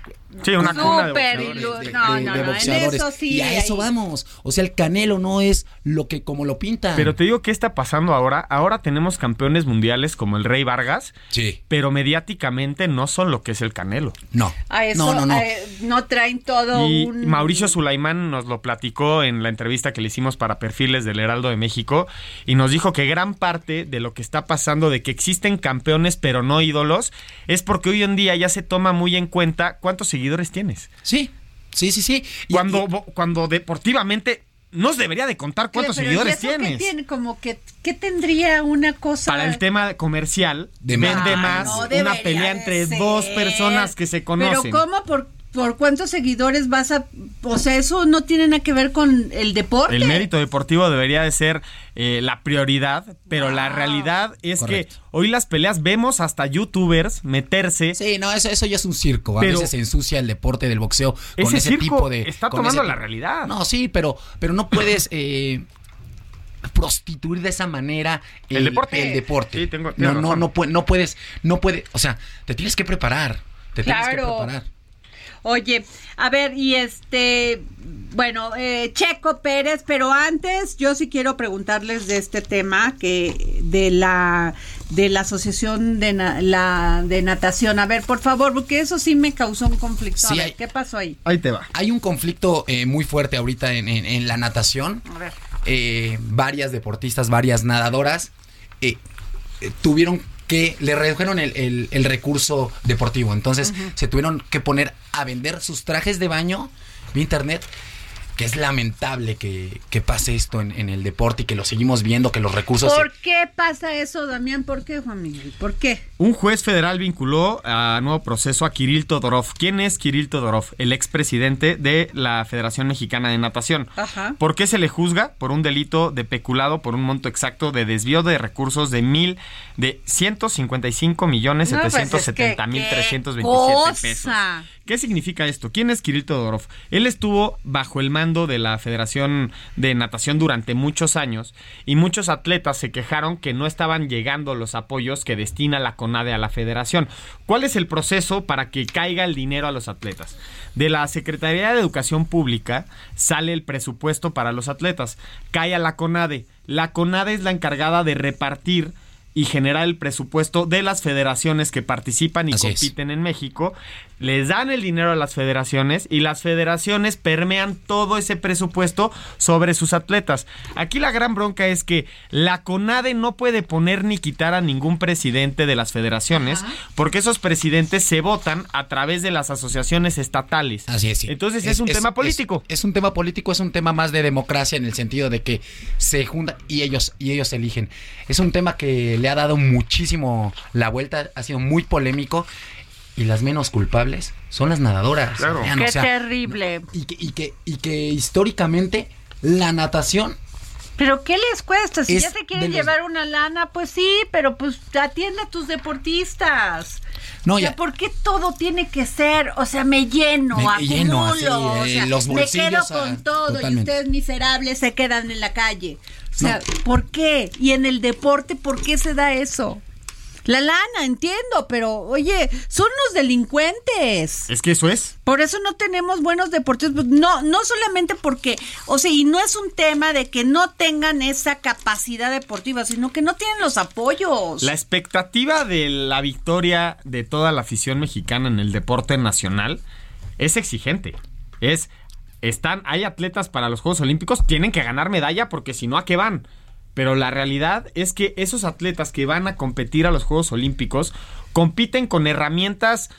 Sí, una cuna de boxeadores. ilu- de- no, de- no, de no, en boxeadores. eso sí, y a eso vamos. O sea, el Canelo no es lo que como lo pintan. Pero te digo, ¿qué está pasando ahora? Ahora tenemos campeones mundiales como el Rey Vargas, sí. pero mediáticamente no son lo que es el Canelo. No. A eso, No, no, no. eh, no traen todo Y un... Mauricio Sulaimán nos lo platicó en la entrevista que le hicimos para perfiles del Heraldo de México y nos dijo que gran parte de lo que está pasando de que existen campeones pero no ídolos es porque hoy en día ya se toma muy en cuenta cuántos seguidores tienes. Sí, sí, sí, sí. Cuando, cuando deportivamente nos debería de contar cuántos Pero, ¿y seguidores tienes. tiene? Como que, ¿qué tendría una cosa? Para el tema comercial, De vende más. más No una pelea entre ser. dos personas que se conocen. Pero ¿cómo? ¿Por, ¿Por cuántos seguidores vas a...? O sea, eso no tiene nada que ver con el deporte. El mérito deportivo debería de ser eh, la prioridad, pero la realidad es Correcto. que hoy las peleas vemos hasta youtubers meterse. Sí, no, eso, eso ya es un circo. A Pero- veces se ensucia el deporte del boxeo con Ese ese, circo tipo de. está con tomando ese la realidad. No, sí, pero, pero no puedes eh, prostituir de esa manera El deporte. El deporte. Sí, tengo- no, no, razón. no, pue- no puedes, no puedes, o sea, te tienes que preparar. Te tienes que Claro. preparar. Oye, a ver, y este, bueno, eh, Checo Pérez, pero antes yo sí quiero preguntarles de este tema que de la de la asociación de na- la de natación. A ver, por favor, porque eso sí me causó un conflicto. A ver, hay- ¿qué pasó ahí? Ahí te va. Hay un conflicto eh, muy fuerte ahorita en, en- en la natación. A ver. Eh, varias deportistas, varias nadadoras eh, eh, tuvieron que le redujeron el, el- el recurso deportivo. Entonces se tuvieron que poner a vender sus trajes de baño vía internet. Que es lamentable que, que pase esto en, en el deporte y que lo seguimos viendo, que los recursos... se- ¿Por qué pasa eso, Damián? ¿Por qué, Juan Miguel? ¿Por qué? Un juez federal vinculó a nuevo proceso a Kirill Todorov. ¿Quién es Kirill Todorov? El expresidente de la Federación Mexicana de Natación. Ajá. ¿Por qué se le juzga? Por un delito de peculado por un monto exacto de desvío de recursos de mil de 155 millones No, pues, 770 es que, mil ¿qué 327 pesos. ¿Qué significa esto? ¿Quién es Kirill Todorov? Él estuvo bajo el mando de la Federación de Natación durante muchos años y muchos atletas se quejaron que no estaban llegando los apoyos que destina la CONADE a la federación. ¿Cuál es el proceso para que caiga el dinero a los atletas? De la Secretaría de Educación Pública sale el presupuesto para los atletas, cae a la CONADE. La CONADE es la encargada de repartir y generar el presupuesto de las federaciones que participan y Así es. compiten en México, les dan el dinero a las federaciones y las federaciones permean todo ese presupuesto sobre sus atletas. Aquí la gran bronca es que la CONADE no puede poner ni quitar a ningún presidente de las federaciones porque esos presidentes se votan a través de las asociaciones estatales. Así es. sí. Entonces es, un tema político. Es, es un tema político, es un tema más de democracia en el sentido de que se juntan y ellos y ellos eligen. Es un tema que le ha dado muchísimo la vuelta, ha sido muy polémico y las menos culpables son las nadadoras. Vean, Qué o sea, terrible. y que, y que y que históricamente la natación ¿Pero qué les cuesta? Si Es ya se quieren los- llevar una lana, pues sí, pero pues atiende a tus deportistas. No, o sea, ya- ¿por qué todo tiene que ser? O sea, me lleno, Me acumulo, lleno, así, o eh, sea, los me quedo bolsillos, con ah, todo y ustedes miserables se quedan en la calle. O sea, ¿por qué? Y en el deporte, ¿por qué se da eso? La lana, entiendo, pero oye, son los delincuentes. Es que eso es. Por eso no tenemos buenos deportistas. Pues, No, no solamente porque, o sea, y no es un tema de que no tengan esa capacidad deportiva, sino que no tienen los apoyos. La expectativa de la victoria de toda la afición mexicana en el deporte nacional es exigente. Es están hay atletas para los Juegos Olímpicos, tienen que ganar medalla porque si no a qué van. Pero la realidad es que esos atletas que van a competir a los Juegos Olímpicos compiten con herramientas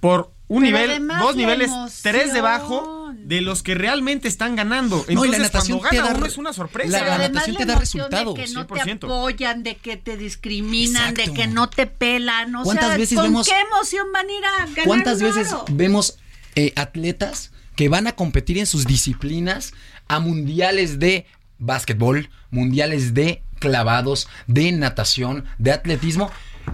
por un Pero nivel, dos niveles, emoción. tres debajo de los que realmente están ganando. No, y Entonces, la natación cuando te gana da uno es una sorpresa. la- la natación te da emoción resultado, De que no te 100%. apoyan, de que te discriminan, de que no te pelan. O ¿Cuántas sea, veces ¿con vemos- qué emoción van a ir a ganar ¿Cuántas un veces vemos eh, atletas que van a competir en sus disciplinas a mundiales de básquetbol, mundiales de clavados, de natación, de atletismo,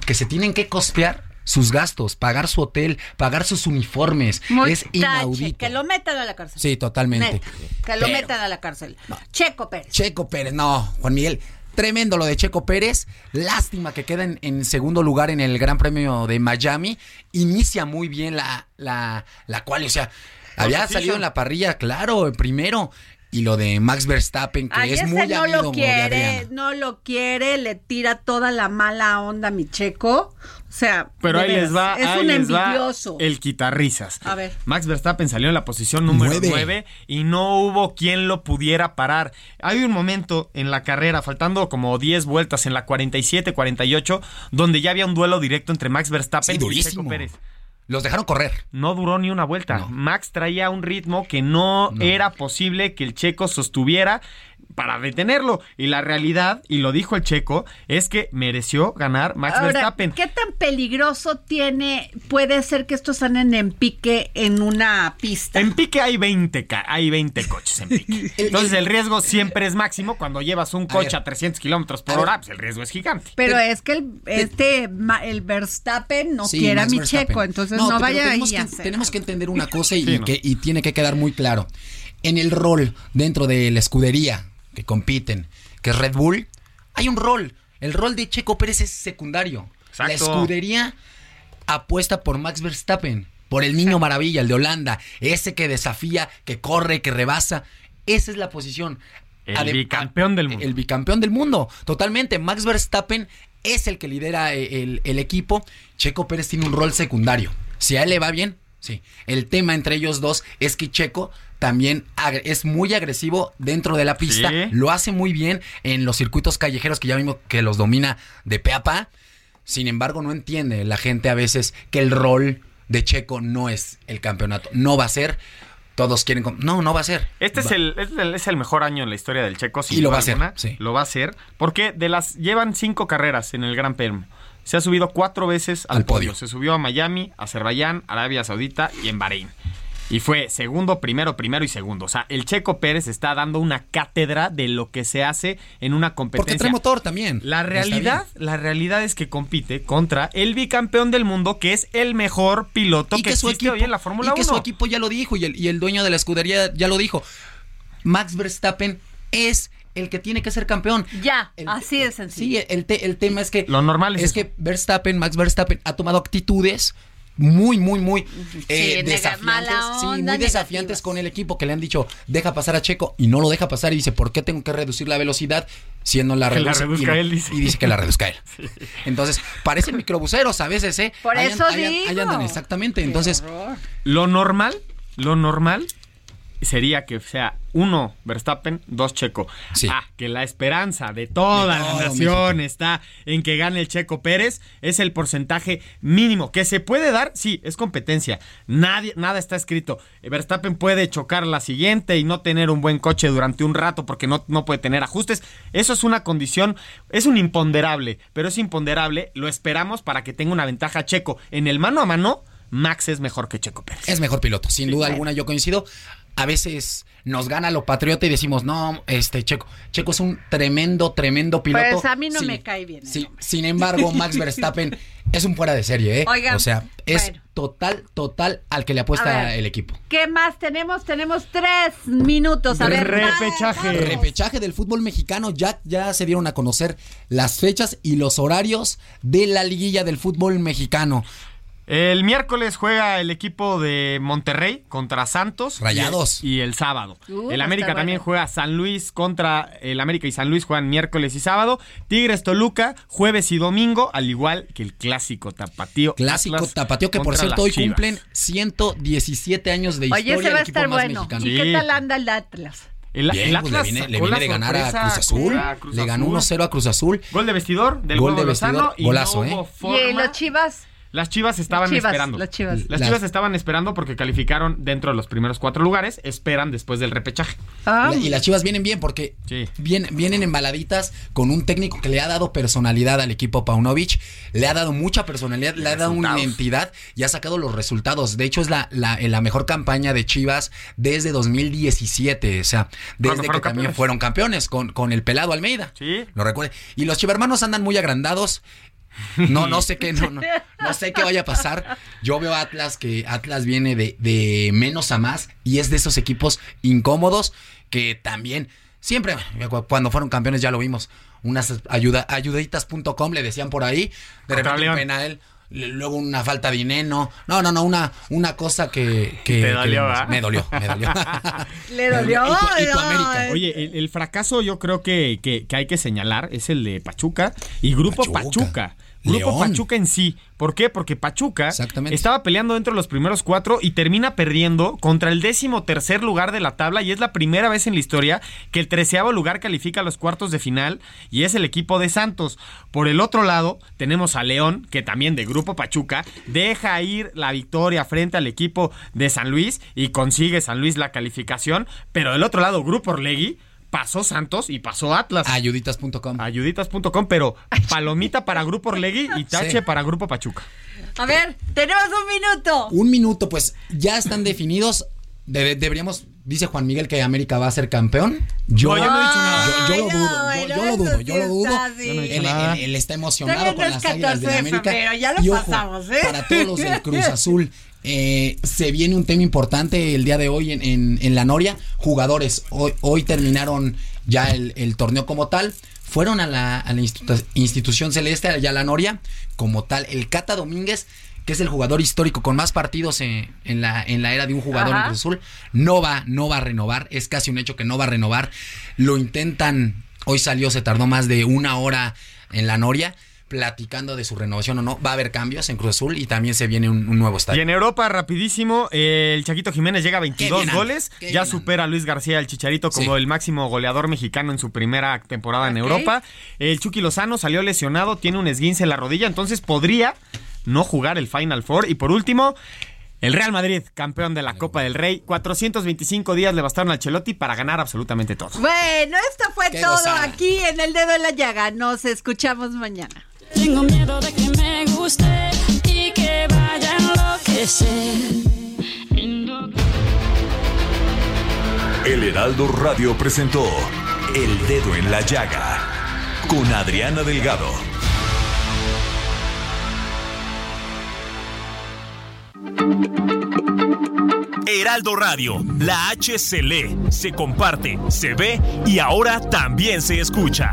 que se tienen que costear sus gastos, pagar su hotel, pagar sus uniformes? Muy es tache, inaudito. que lo metan a la cárcel. Sí, totalmente. Neta, que lo Pero- metan a la cárcel. Checo Pérez. Checo Pérez, no, Juan Miguel. Tremendo lo de Checo Pérez. Lástima que queda en, en segundo lugar en el Gran Premio de Miami. Inicia muy bien la, la, la cual, o sea, había salido en la parrilla, claro, primero. Y lo de Max Verstappen, que Ay, es ese muy no amigo lo quiere, no lo quiere, le tira toda la mala onda a mi checo. O sea, Pero ahí les va, es ahí un les va envidioso. el quitarrisas. A ver. Max Verstappen salió en la posición número Nueve. 9 y no hubo quien lo pudiera parar. Hay un momento en la carrera, faltando como 10 vueltas en la 47-48, donde ya había un duelo directo entre Max Verstappen Sí, y Checo. Pérez. Los dejaron correr. No duró ni una vuelta. Max traía un ritmo que no, era posible que el checo sostuviera para detenerlo. Y la realidad, y lo dijo el checo, es que mereció ganar Max Ahora, Verstappen. ¿qué tan peligroso tiene, puede ser que estos anden en pique en una pista? En pique hay 20, ca- hay 20 coches en pique. *laughs* Entonces el riesgo siempre es máximo. Cuando llevas un coche a, 300 kilómetros por A hora, pues el riesgo es gigante. Pero es que el, este, ma- el Verstappen no Sí, quiere a Max mi Verstappen. checo, entonces no, vaya ahí que, a hacer. tenemos que entender una cosa y, Sí, y no. que, y tiene que quedar muy claro. En el rol dentro de la escudería que compiten, que es Red Bull, hay un rol. El rol de Checo Pérez es secundario. La escudería apuesta por Max Verstappen, por el niño maravilla, el de Holanda, ese que desafía, que corre, que rebasa. Esa es la posición. El Adem- bicampeón del mundo. El bicampeón del mundo, totalmente. Max Verstappen es el que lidera eh, el, el equipo. Checo Pérez tiene un rol secundario. Si a él le va bien, sí. El tema entre ellos dos es que Checo también es muy agresivo dentro de la pista. Sí. Lo hace muy bien en los circuitos callejeros que ya vimos que los domina de pe a pa. Sin embargo, no entiende la gente a veces que el rol de Checo no es el campeonato. No va a ser. Todos quieren. No, no va a ser. Este es Va- el, es, el, es el mejor año en la historia del Checo. sin Y lo va a alguna. sí. Lo va a hacer. Porque de las llevan cinco carreras en el Gran Premio. Se ha subido cuatro veces al, Al podio. podio. Se subió a Miami, Azerbaiyán, Arabia Saudita y en Bahrein. Y fue segundo, primero, primero y segundo. O sea, el Checo Pérez está dando una cátedra de lo que se hace en una competencia. Porque trae motor también. La realidad, la realidad es que compite contra el bicampeón del mundo, que es el mejor piloto y que, que su existe equipo hoy en la Fórmula y que 1. su equipo ya lo dijo y el, y el dueño de la escudería ya lo dijo. Max Verstappen es el que tiene que ser campeón. Ya, así de sencillo. Sí, el, te- el tema es que Lo normal es es que Verstappen, Max Verstappen ha tomado actitudes muy, muy, muy eh, nega- desafiantes, sí, muy desafiantes con el equipo que le han dicho deja pasar a Checo y no lo deja pasar y dice ¿por qué tengo que reducir la velocidad si él no la Que la reduzca y, él, dice. y dice que la reduzca él. *laughs* Entonces parecen microbuseros a veces, ¿eh? Por Ahí eso an- ahí andan exactamente. Entonces Lo normal, lo normal sería que sea uno Verstappen, dos Checo. Ah, que la esperanza de toda De la nación México. está en que gane el Checo Pérez. Es el porcentaje mínimo que se puede dar. Sí, es competencia. Nadie, nada está escrito. Verstappen puede chocar la siguiente y no tener un buen coche durante un rato porque no, no puede tener ajustes. Eso es una condición, es un imponderable, pero es imponderable. Lo esperamos para que tenga una ventaja Checo. En el mano a mano, Max es mejor que Checo Pérez. es mejor piloto, sin duda alguna, yo coincido. A veces nos gana lo patriota y decimos, no, este Checo, Checo es un tremendo, tremendo piloto. Pues a mí no Sin- me cae bien. ¿eh? Sí, sin embargo, Max *laughs* Verstappen es un fuera de serie, ¿eh? Oigan, o sea, es bueno. total, total al que le apuesta ver. el equipo. ¿Qué más tenemos? Tenemos tres minutos. A ver, Repechaje del fútbol mexicano. Ya, ya se dieron a conocer las fechas y los horarios de la liguilla del fútbol mexicano. El miércoles juega el equipo de Monterrey contra Santos. Rayados. Y, y el sábado. Uh, el América bueno. también juega San Luis contra el América y San Luis juegan miércoles y sábado. Tigres Toluca, jueves y domingo, al igual que el clásico tapatío. Clásico Atlas tapatío que por cierto hoy Chivas. cumplen 117 años de historia. Oye, ese va a estar bueno. mexicano. ¿Y qué tal anda el Atlas? El, Bien, el pues Atlas le viene, le viene de ganar a Cruz Azul. a Cruz le ganó Azul. 1-0 a Cruz Azul. Gol de vestidor del Gol de Lozano vestidor, y golazo, no hubo ¿eh? forma. ¿Y las chivas? Las Chivas estaban Chivas, esperando. las Chivas. Las Las- Chivas estaban esperando porque calificaron dentro de los primeros cuatro lugares. Esperan después del repechaje. Ah. Y las Chivas vienen bien porque vienen, vienen embaladitas con un técnico que le ha dado personalidad al equipo Paunovic, le ha dado mucha personalidad, le ha dado una identidad y ha sacado los resultados. De hecho, es la, la, la mejor campaña de Chivas desde 2017. O sea, desde que fueron también campeones. fueron campeones con, con el pelado Almeida. Sí. Lo recuerdo. Y los chivermanos andan muy agrandados. No, no sé qué, no, no, no sé qué vaya a pasar. Yo veo a Atlas que Atlas viene de, de menos a más y es de esos equipos incómodos que también Siempre, cuando fueron campeones ya lo vimos. Unas ayuda, ayuditas.com le decían por ahí. De repente un penal, luego una falta de dinero. No, no, no, una, una cosa que, que, Te dolió, que ¿verdad? me dolió, me dolió. *laughs* Le *laughs* dolió. Y tu- y tu Ay. América. Oye, el, el fracaso yo creo que, que- que hay que señalar es el de Pachuca y Grupo Pachuca. Grupo León. Pachuca en sí. ¿Por qué? Porque Pachuca estaba peleando dentro de los primeros cuatro y termina perdiendo contra el décimo tercer lugar de la tabla y es la primera vez en la historia que el treceavo lugar califica a los cuartos de final y es el equipo de Santos. Por el otro lado tenemos a León, que también de Grupo Pachuca, deja ir la victoria frente al equipo de San Luis y consigue San Luis la calificación, pero del otro lado Grupo Orlegui pasó Santos y pasó Atlas. Ayuditas.com. Ayuditas.com, pero palomita para Grupo Orlegui y tache Sí. para Grupo Pachuca. A ver, tenemos un minuto. Un minuto, pues ya están definidos. Debe- deberíamos, dice Juan Miguel que América va a ser campeón. Yo, No, yo no he dicho nada. Yo, yo lo dudo, no, yo, lo dudo, yo lo dudo. Yo no Él, nada. él- él está emocionado con las águilas 14 de de América. febrero, ya lo Y ojo, pasamos, ¿eh? Para todos los del Cruz *laughs* Azul, eh, se viene un tema importante el día de hoy en, en- en la Noria. Jugadores, hoy, hoy terminaron ya el, el torneo como tal. Fueron a la, a la institu- institución celeste, allá a la Noria, como tal. El Cata Domínguez, que es el jugador histórico con más partidos en, en la, en la era de un jugador en Ajá. Cruz Azul, no va, no va a renovar. Es casi un hecho que no va a renovar. Lo intentan, hoy salió, se tardó más de una hora en la Noria platicando de su renovación o no. Va a haber cambios en Cruz Azul y también se viene un, un nuevo Y estadio. en Europa, rapidísimo, eh, el Chaquito Jiménez llega a 22 bien anda, goles. Ya bien supera a Luis García, el Chicharito, como Sí. el máximo goleador mexicano en su primera temporada en. Europa. El Chucky Lozano salió lesionado, tiene un esguince en la rodilla, entonces podría no jugar el Final Four. Y por último, el Real Madrid, campeón de la Copa del Rey. 425 días le bastaron al Chelotti para ganar absolutamente todo. Bueno, esto fue Qué todo gozada. aquí en el dedo en la llaga. Nos escuchamos mañana. Tengo miedo de que me guste y que vaya a enloquecer. El Heraldo Radio presentó El Dedo en la Llaga con Adriana Delgado. Heraldo Radio, la H se lee, se comparte, se ve y ahora también se escucha.